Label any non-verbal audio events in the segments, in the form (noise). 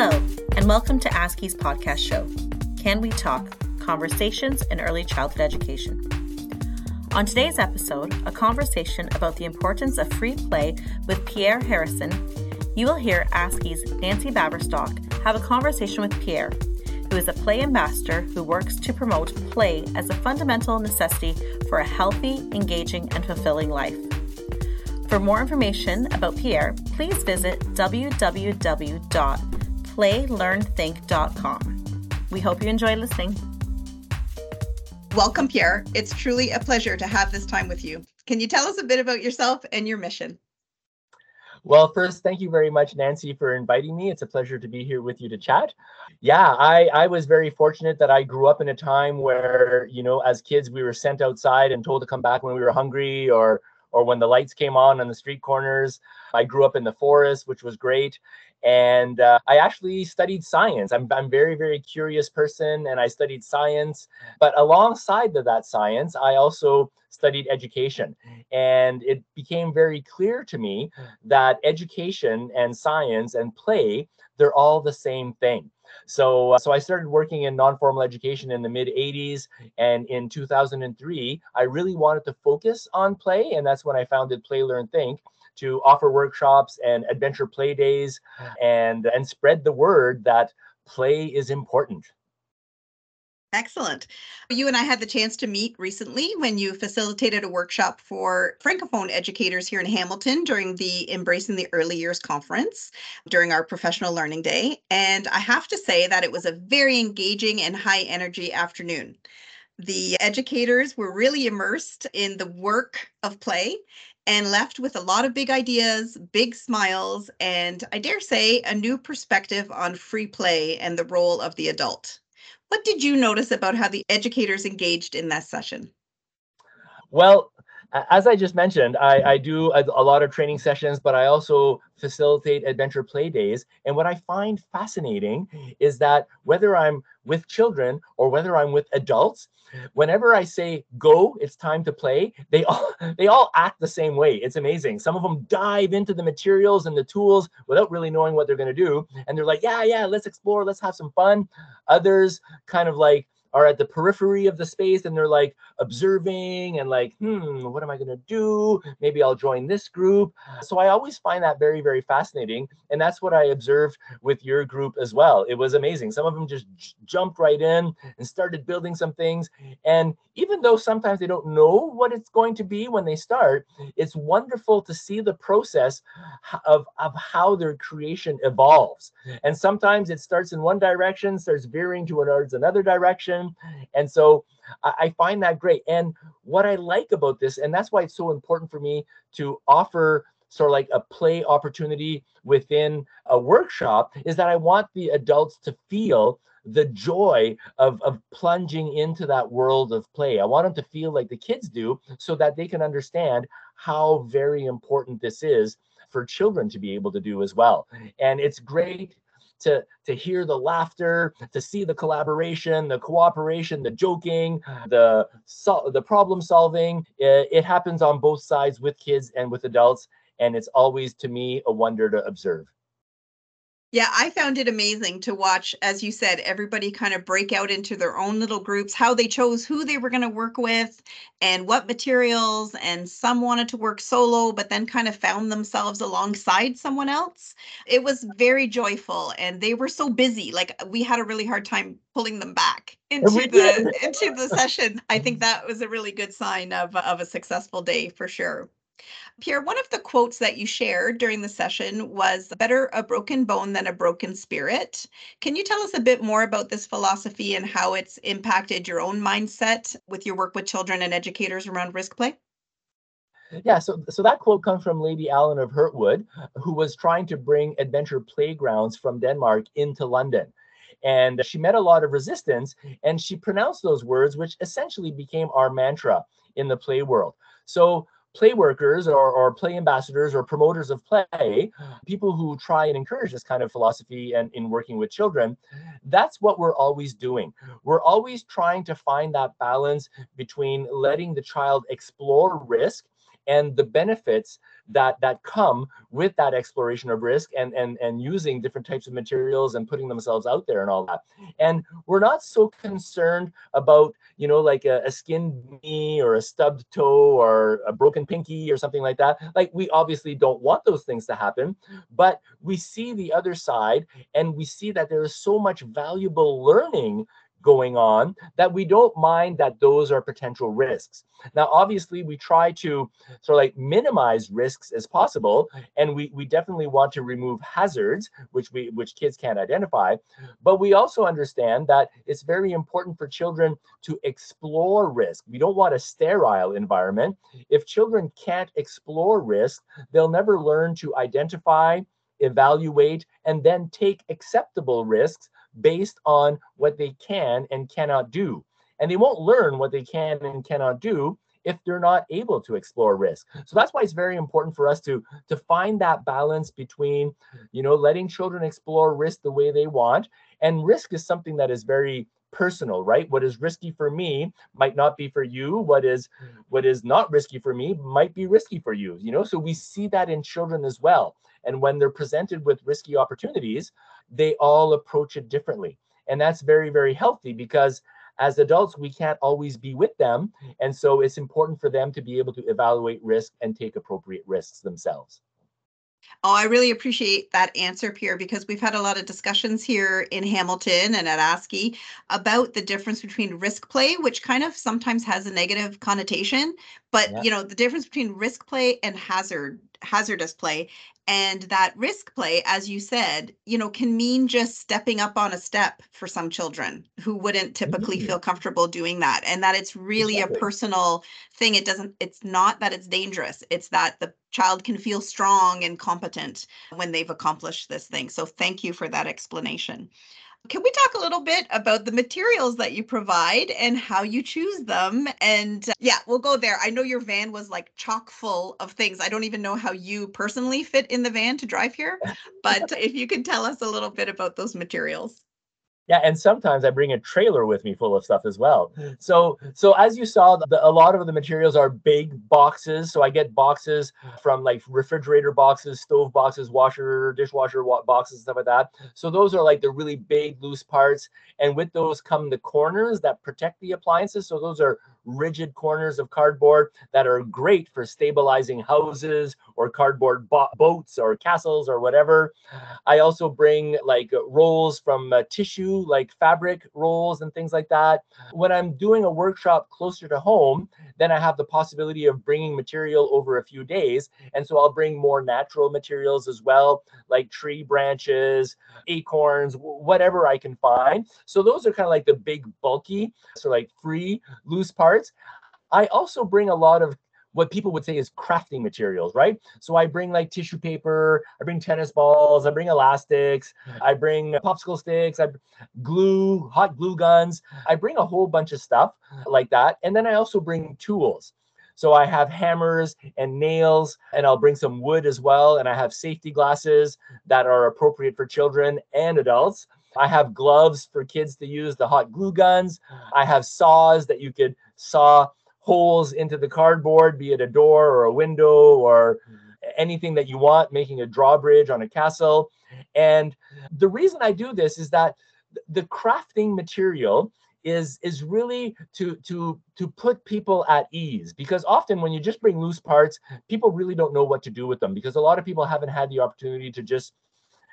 Hello, and welcome to ASCY's podcast show, Can We Talk? Conversations in Early Childhood Education. On today's episode, a conversation about the importance of free play with Pierre Harrison, you will hear ASCY's Nancy Baverstock have a conversation with Pierre, who is a play ambassador who works to promote play as a fundamental necessity for a healthy, engaging, and fulfilling life. For more information about Pierre, please visit www.playlearnthink.com. We hope you enjoy listening. Welcome, Pierre. It's truly a pleasure to have this time with you. Can you tell us a bit about yourself and your mission? Well, first, thank you very much, Nancy, for inviting me. It's a pleasure to be here with you to chat. Yeah, I, I was very fortunate that I grew up in a time where, you know, as kids, we were sent outside and told to come back when we were hungry or or when the lights came on on the street corners. I grew up in the forest, which was great. And uh, I actually studied science. I'm, I'm very, very curious person and I studied science. But alongside of that science, I also studied education. And it became very clear to me that education and science and play, they're all the same thing. So, uh, so I started working in non-formal education in the mid 80s, and in 2003, I really wanted to focus on play, and that's when I founded Play Learn Think to offer workshops and adventure play days, and and spread the word that play is important. Excellent. You and I had the chance to meet recently when you facilitated a workshop for Francophone educators here in Hamilton during the Embracing the Early Years conference during our professional learning day. And I have to say that it was a very engaging and high energy afternoon. The educators were really immersed in the work of play and left with a lot of big ideas, big smiles, and I dare say a new perspective on free play and the role of the adult. What did you notice about how the educators engaged in that session? Well, as I just mentioned, I, I do a, a, lot of training sessions, but I also facilitate adventure play days. And what I find fascinating is that whether I'm with children or whether I'm with adults, whenever I say go, it's time to play, they all (laughs) they all act the same way. It's amazing. Some of them dive into the materials and the tools without really knowing what they're going to do, and they're like, yeah, yeah, let's explore, let's have some fun. Others kind of like are at the periphery of the space and they're like observing and like, hmm, what am I going to do? Maybe I'll join this group. So I always find that very, very fascinating. And that's what I observed with your group as well. It was amazing. Some of them just j- jumped right in and started building some things. And even though sometimes they don't know what it's going to be when they start, it's wonderful to see the process of, of how their creation evolves. And sometimes it starts in one direction, starts veering towards another direction. And so I, I find that great. And what I like about this, and that's why it's so important for me to offer sort of like a play opportunity within a workshop, is that I want the adults to feel the joy of, of plunging into that world of play. I want them to feel like the kids do so that they can understand how very important this is for children to be able to do as well. And it's great to to hear the laughter, to see the collaboration, the cooperation, the joking, the so, the problem solving. It, it happens on both sides with kids and with adults, and it's always to me a wonder to observe. Yeah, I found it amazing to watch, as you said, everybody kind of break out into their own little groups, how they chose who they were going to work with and what materials. And some wanted to work solo, but then kind of found themselves alongside someone else. It was very joyful and they were so busy. Like we had a really hard time pulling them back (laughs) into the into the session. I think that was a really good sign of, of a successful day for sure. Pierre, one of the quotes that you shared during the session was better a broken bone than a broken spirit. Can you tell us a bit more about this philosophy and how it's impacted your own mindset with your work with children and educators around risk play? Yeah, so so that quote comes from Lady Allen of Hurtwood, who was trying to bring adventure playgrounds from Denmark into London. And she met a lot of resistance, and she pronounced those words, which essentially became our mantra in the play world. So play workers or, or play ambassadors or promoters of play, (gasps) people who try and encourage this kind of philosophy and in working with children, that's what we're always doing. We're always trying to find that balance between letting the child explore risk and the benefits that that come with that exploration of risk and and and using different types of materials and putting themselves out there and all that. And we're not so concerned about you know like a, a skinned knee or a stubbed toe or a broken pinky or something like that. Like we obviously don't want those things to happen but we see the other side and we see that there is so much valuable learning going on that we don't mind that those are potential risks. Now, obviously, we try to sort of like minimize risks as possible, and we, we definitely want to remove hazards, which we which kids can't identify. But we also understand that it's very important for children to explore risk. We don't want a sterile environment. If children can't explore risk, they'll never learn to identify, evaluate, and then take acceptable risks based on what they can and cannot do. And they won't learn what they can and cannot do if they're not able to explore risk. So that's why it's very important for us to to find that balance between, you know, letting children explore risk the way they want. And risk is something that is very personal right what is risky for me might not be for you what is what is not risky for me might be risky for you you know so we see that in children as well and when they're presented with risky opportunities, they all approach it differently. And that's very, very healthy because as adults, we can't always be with them. And so it's important for them to be able to evaluate risk and take appropriate risks themselves. Oh, I really appreciate that answer, Pierre, because we've had a lot of discussions here in Hamilton and at ASCY about the difference between risk play, which kind of sometimes has a negative connotation, but yeah. you know, the difference between risk play and hazard hazardous play and that risk play as you said you know can mean just stepping up on a step for some children who wouldn't typically mm-hmm. feel comfortable doing that and that it's really exactly. a personal thing it doesn't it's not that it's dangerous it's that the child can feel strong and competent when they've accomplished this thing so thank you for that explanation can we talk a little bit about the materials that you provide and how you choose them? And uh, yeah, we'll go there. I know your van was like chock full of things. I don't even know how you personally fit in the van to drive here, but if you could tell us a little bit about those materials. Yeah, and sometimes I bring a trailer with me full of stuff as well. So, so as you saw, the, a lot of the materials are big boxes. So I get boxes from like refrigerator boxes, stove boxes, washer, dishwasher boxes, stuff like that. So those are like the really big loose parts, and with those come the corners that protect the appliances. So those are rigid corners of cardboard that are great for stabilizing houses or cardboard bo- boats or castles or whatever. I also bring like rolls from uh, tissue, like fabric rolls and things like that. When I'm doing a workshop closer to home, then I have the possibility of bringing material over a few days. And so I'll bring more natural materials as well, like tree branches, acorns, whatever I can find. So those are kind of like the big bulky, so like free loose parts. I also bring a lot of what people would say is crafting materials, right? So I bring like tissue paper, I bring tennis balls, I bring elastics, I bring popsicle sticks, I bring glue, hot glue guns. I bring a whole bunch of stuff like that. And then I also bring tools. So I have hammers and nails, and I'll bring some wood as well. And I have safety glasses that are appropriate for children and adults. I have gloves for kids to use the hot glue guns. I have saws that you could saw holes into the cardboard, be it a door or a window or mm-hmm. anything that you want, making a drawbridge on a castle. And the reason I do this is that the crafting material is is really to to to put people at ease because often when you just bring loose parts people really don't know what to do with them because a lot of people haven't had the opportunity to just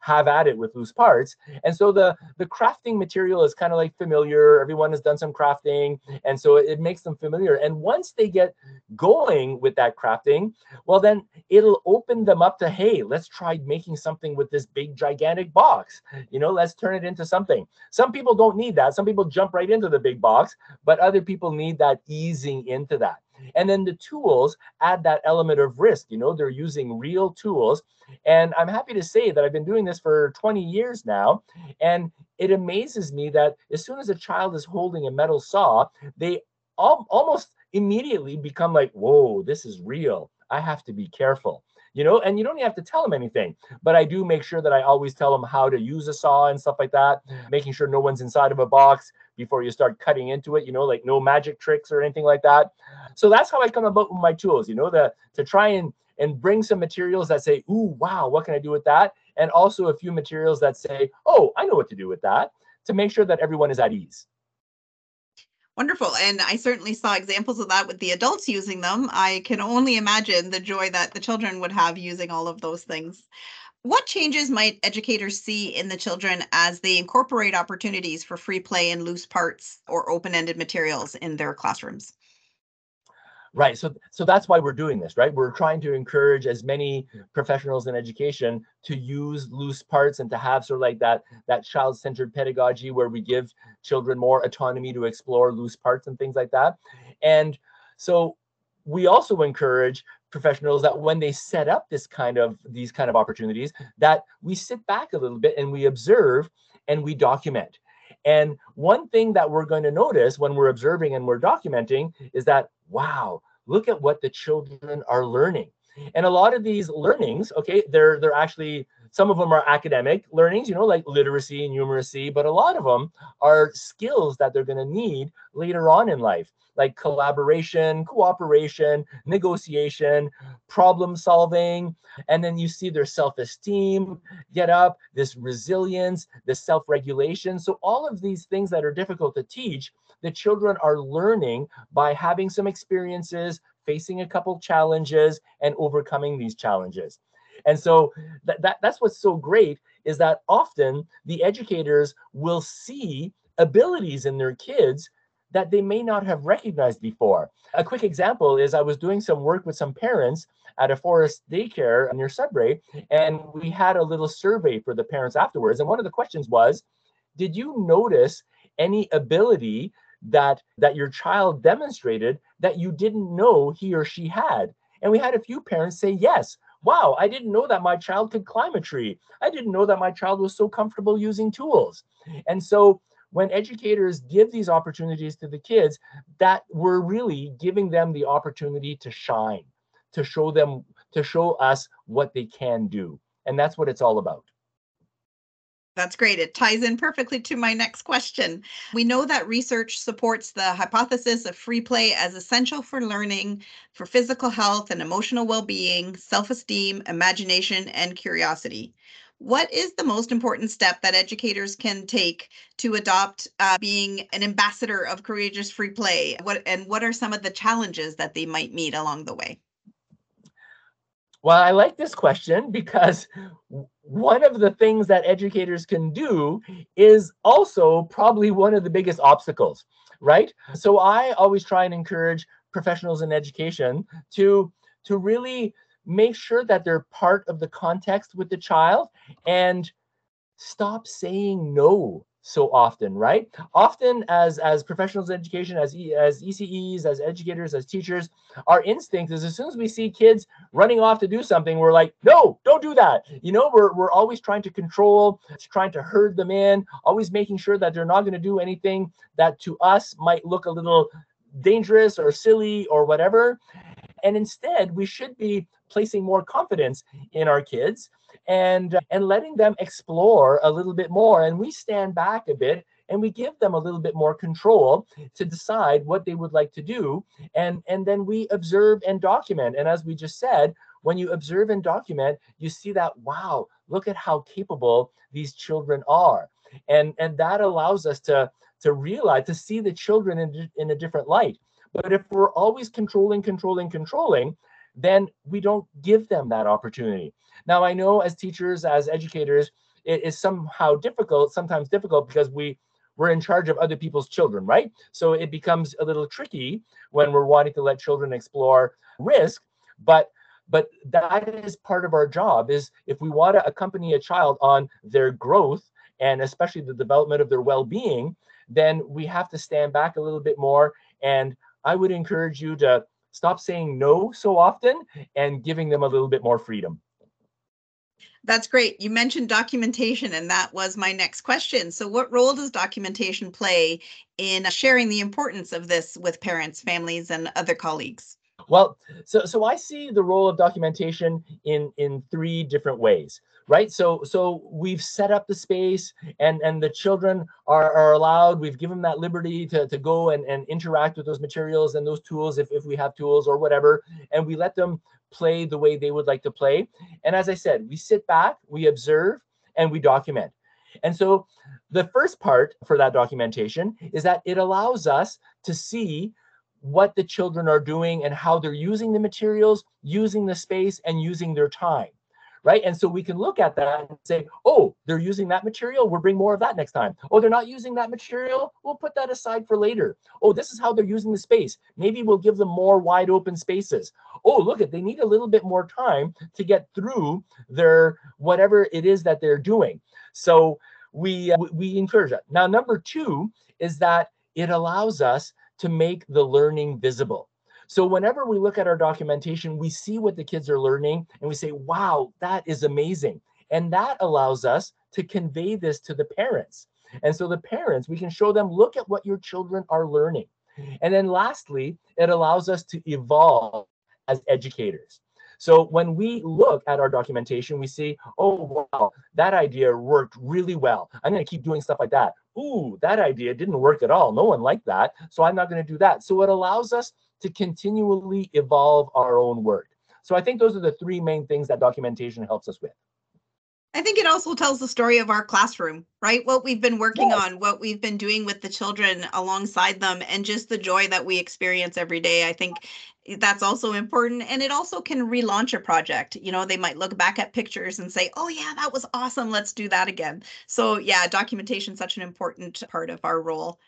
have at it with loose parts. And so the the crafting material is kind of like familiar. Everyone has done some crafting, and so it makes them familiar. And once they get going with that crafting, well, then it'll open them up to hey, let's try making something with this big gigantic box. You know, let's turn it into something. Some people don't need that. Some people jump right into the big box, but other people need that easing into that. And then the tools add that element of risk. You know, they're using real tools. And I'm happy to say that I've been doing this for 20 years now. And it amazes me that as soon as a child is holding a metal saw, they al- almost immediately become like, whoa, this is real. I have to be careful you know, and you don't have to tell them anything. But I do make sure that I always tell them how to use a saw and stuff like that, making sure no one's inside of a box before you start cutting into it, you know, like no magic tricks or anything like that. So that's how I come about with my tools, you know, the to try and and bring some materials that say, ooh, wow, what can I do with that? And also a few materials that say, oh, I know what to do with that to make sure that everyone is at ease. Wonderful. And I certainly saw examples of that with the adults using them. I can only imagine the joy that the children would have using all of those things. What changes might educators see in the children as they incorporate opportunities for free play and loose parts or open ended materials in their classrooms? Right. So so that's why we're doing this, right? We're trying to encourage as many professionals in education to use loose parts and to have sort of like that that child-centered pedagogy where we give children more autonomy to explore loose parts and things like that. And so we also encourage professionals that when they set up this kind of these kind of opportunities that we sit back a little bit and we observe and we document and one thing that we're going to notice when we're observing and we're documenting is that, wow, look at what the children are learning. And a lot of these learnings, okay, they're they're actually some of them are academic learnings, you know, like literacy and numeracy, but a lot of them are skills that they're going to need later on in life like collaboration, cooperation, negotiation, problem solving. And then you see their self esteem get up, this resilience, this self regulation. So, all of these things that are difficult to teach, the children are learning by having some experiences, facing a couple challenges, and overcoming these challenges. And so that, that that's what's so great is that often the educators will see abilities in their kids that they may not have recognized before. A quick example is I was doing some work with some parents at a forest daycare near Sudbury, and we had a little survey for the parents afterwards. And one of the questions was, did you notice any ability that that your child demonstrated that you didn't know he or she had? And we had a few parents say yes. Wow, I didn't know that my child could climb a tree. I didn't know that my child was so comfortable using tools. And so when educators give these opportunities to the kids, that we're really giving them the opportunity to shine, to show them, to show us what they can do. And that's what it's all about. That's great. It ties in perfectly to my next question. We know that research supports the hypothesis of free play as essential for learning, for physical health and emotional well being, self esteem, imagination, and curiosity what is the most important step that educators can take to adopt uh, being an ambassador of courageous free play? What and what are some of the challenges that they might meet along the way? Well i like this question because one of the things that educators can do is also probably one of the biggest obstacles right? So i always try and encourage professionals in education to to really make sure that they're part of the context with the child and stop saying no so often right? Often as as professionals in education as as eces as educators as teachers our instinct is as soon as we see kids running off to do something we're like no don't do that. You know we're, we're always trying to control trying to herd them in always making sure that they're not going to do anything that to us might look a little dangerous or silly or whatever. And instead we should be placing more confidence in our kids and uh, and letting them explore a little bit more. And we stand back a bit and we give them a little bit more control to decide what they would like to do. And and then we observe and document. And as we just said when you observe and document you see that wow look at how capable these children are. And and that allows us to to realize to see the children in, in a different light. But if we're always controlling controlling controlling then we don't give them that opportunity. Now, I know as teachers, as educators, it is somehow difficult, sometimes difficult because we we're in charge of other people's children, right? So it becomes a little tricky when we're wanting to let children explore risk, but but that is part of our job is if we want to accompany a child on their growth and especially the development of their well-being, then we have to stand back a little bit more and I would encourage you to stop saying no so often and giving them a little bit more freedom. That's great. You mentioned documentation, and that was my next question. So, what role does documentation play in sharing the importance of this with parents, families, and other colleagues? Well, so so I see the role of documentation in in three different ways, right? So so we've set up the space and and the children are, are allowed, we've given that liberty to, to go and, and interact with those materials and those tools if, if we have tools or whatever, and we let them play the way they would like to play. And as I said, we sit back, we observe, and we document. And so the first part for that documentation is that it allows us to see what the children are doing and how they're using the materials, using the space, and using their time. Right. And so we can look at that and say, oh, they're using that material. We'll bring more of that next time. Oh, they're not using that material. We'll put that aside for later. Oh, this is how they're using the space. Maybe we'll give them more wide open spaces. Oh, look at they need a little bit more time to get through their whatever it is that they're doing. So we uh, we encourage that. Now, number two is that it allows us to make the learning visible. So whenever we look at our documentation, we see what the kids are learning and we say, wow, that is amazing. And that allows us to convey this to the parents. And so the parents, we can show them, look at what your children are learning. And then lastly, it allows us to evolve as educators. So when we look at our documentation, we see, oh, wow, that idea worked really well. I'm going to keep doing stuff like that. Ooh, that idea didn't work at all. No one liked that. So I'm not going to do that. So it allows us to continually evolve our own work. So I think those are the three main things that documentation helps us with. I think it also tells the story of our classroom, right? What we've been working yes. on, what we've been doing with the children alongside them, and just the joy that we experience every day. I think that's also important. And it also can relaunch a project. You know, they might look back at pictures and say, oh, yeah, that was awesome. Let's do that again. So, yeah, documentation is such an important part of our role.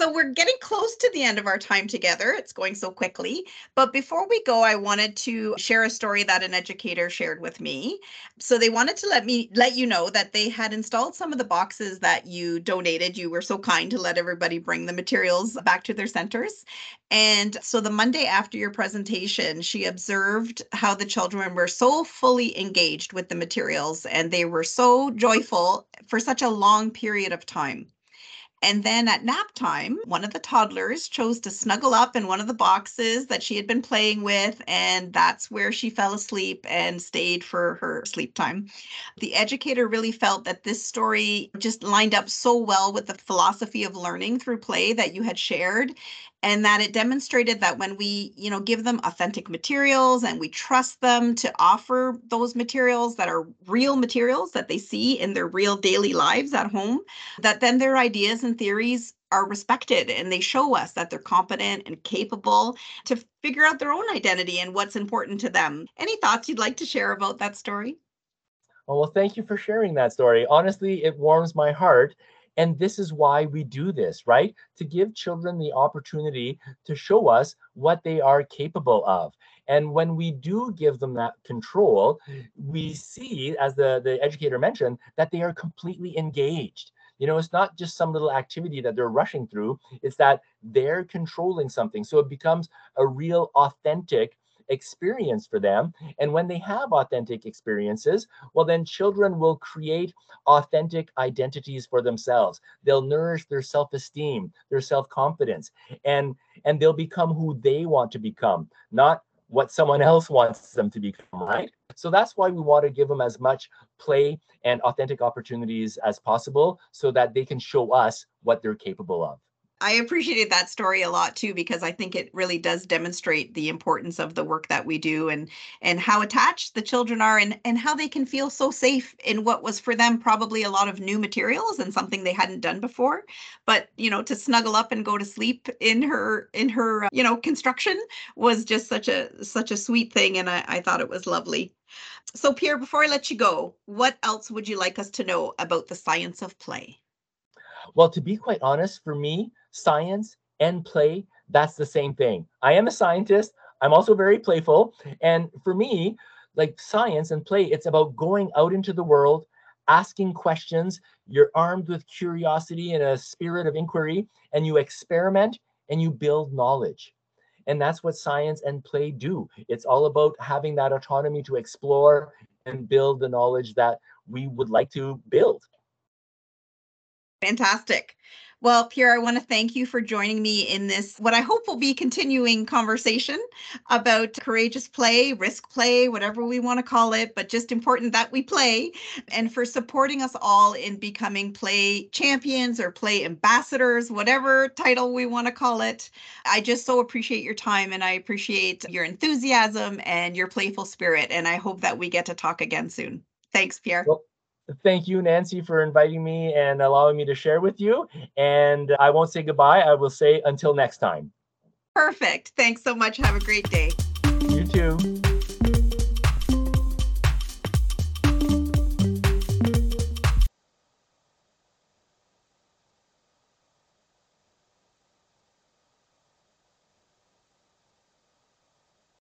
So we're getting close to the end of our time together. It's going so quickly. But before we go, I wanted to share a story that an educator shared with me. So they wanted to let me let you know that they had installed some of the boxes that you donated. You were so kind to let everybody bring the materials back to their centers. And so the Monday after your presentation, she observed how the children were so fully engaged with the materials and they were so joyful for such a long period of time. And then at nap time, one of the toddlers chose to snuggle up in one of the boxes that she had been playing with, and that's where she fell asleep and stayed for her sleep time. The educator really felt that this story just lined up so well with the philosophy of learning through play that you had shared and that it demonstrated that when we you know give them authentic materials and we trust them to offer those materials that are real materials that they see in their real daily lives at home that then their ideas and theories are respected and they show us that they're competent and capable to figure out their own identity and what's important to them. Any thoughts you'd like to share about that story? Oh, well thank you for sharing that story. Honestly it warms my heart and this is why we do this, right? To give children the opportunity to show us what they are capable of. And when we do give them that control, we see, as the, the educator mentioned, that they are completely engaged. You know, it's not just some little activity that they're rushing through, it's that they're controlling something. So it becomes a real, authentic experience for them. And when they have authentic experiences, well, then children will create authentic identities for themselves. They'll nourish their self-esteem, their self-confidence, and and they'll become who they want to become, not what someone else wants them to become, right? So that's why we want to give them as much play and authentic opportunities as possible so that they can show us what they're capable of. I appreciated that story a lot too because I think it really does demonstrate the importance of the work that we do and and how attached the children are and and how they can feel so safe in what was for them probably a lot of new materials and something they hadn't done before. But you know to snuggle up and go to sleep in her in her uh, you know construction was just such a such a sweet thing and I, I thought it was lovely. So Pierre before I let you go what else would you like us to know about the science of play? Well to be quite honest for me science and play, that's the same thing. I am a scientist. I'm also very playful. And for me, like science and play, it's about going out into the world, asking questions. You're armed with curiosity and a spirit of inquiry, and you experiment and you build knowledge. And that's what science and play do. It's all about having that autonomy to explore and build the knowledge that we would like to build. Fantastic. Well, Pierre, I want to thank you for joining me in this, what I hope will be continuing conversation about courageous play, risk play, whatever we want to call it, but just important that we play, and for supporting us all in becoming play champions or play ambassadors, whatever title we want to call it. I just so appreciate your time and I appreciate your enthusiasm and your playful spirit. And I hope that we get to talk again soon. Thanks, Pierre. Well, thank you, Nancy, for inviting me and allowing me to share with you. And I won't say goodbye. I will say until next time. Perfect. Thanks so much. Have a great day. You too.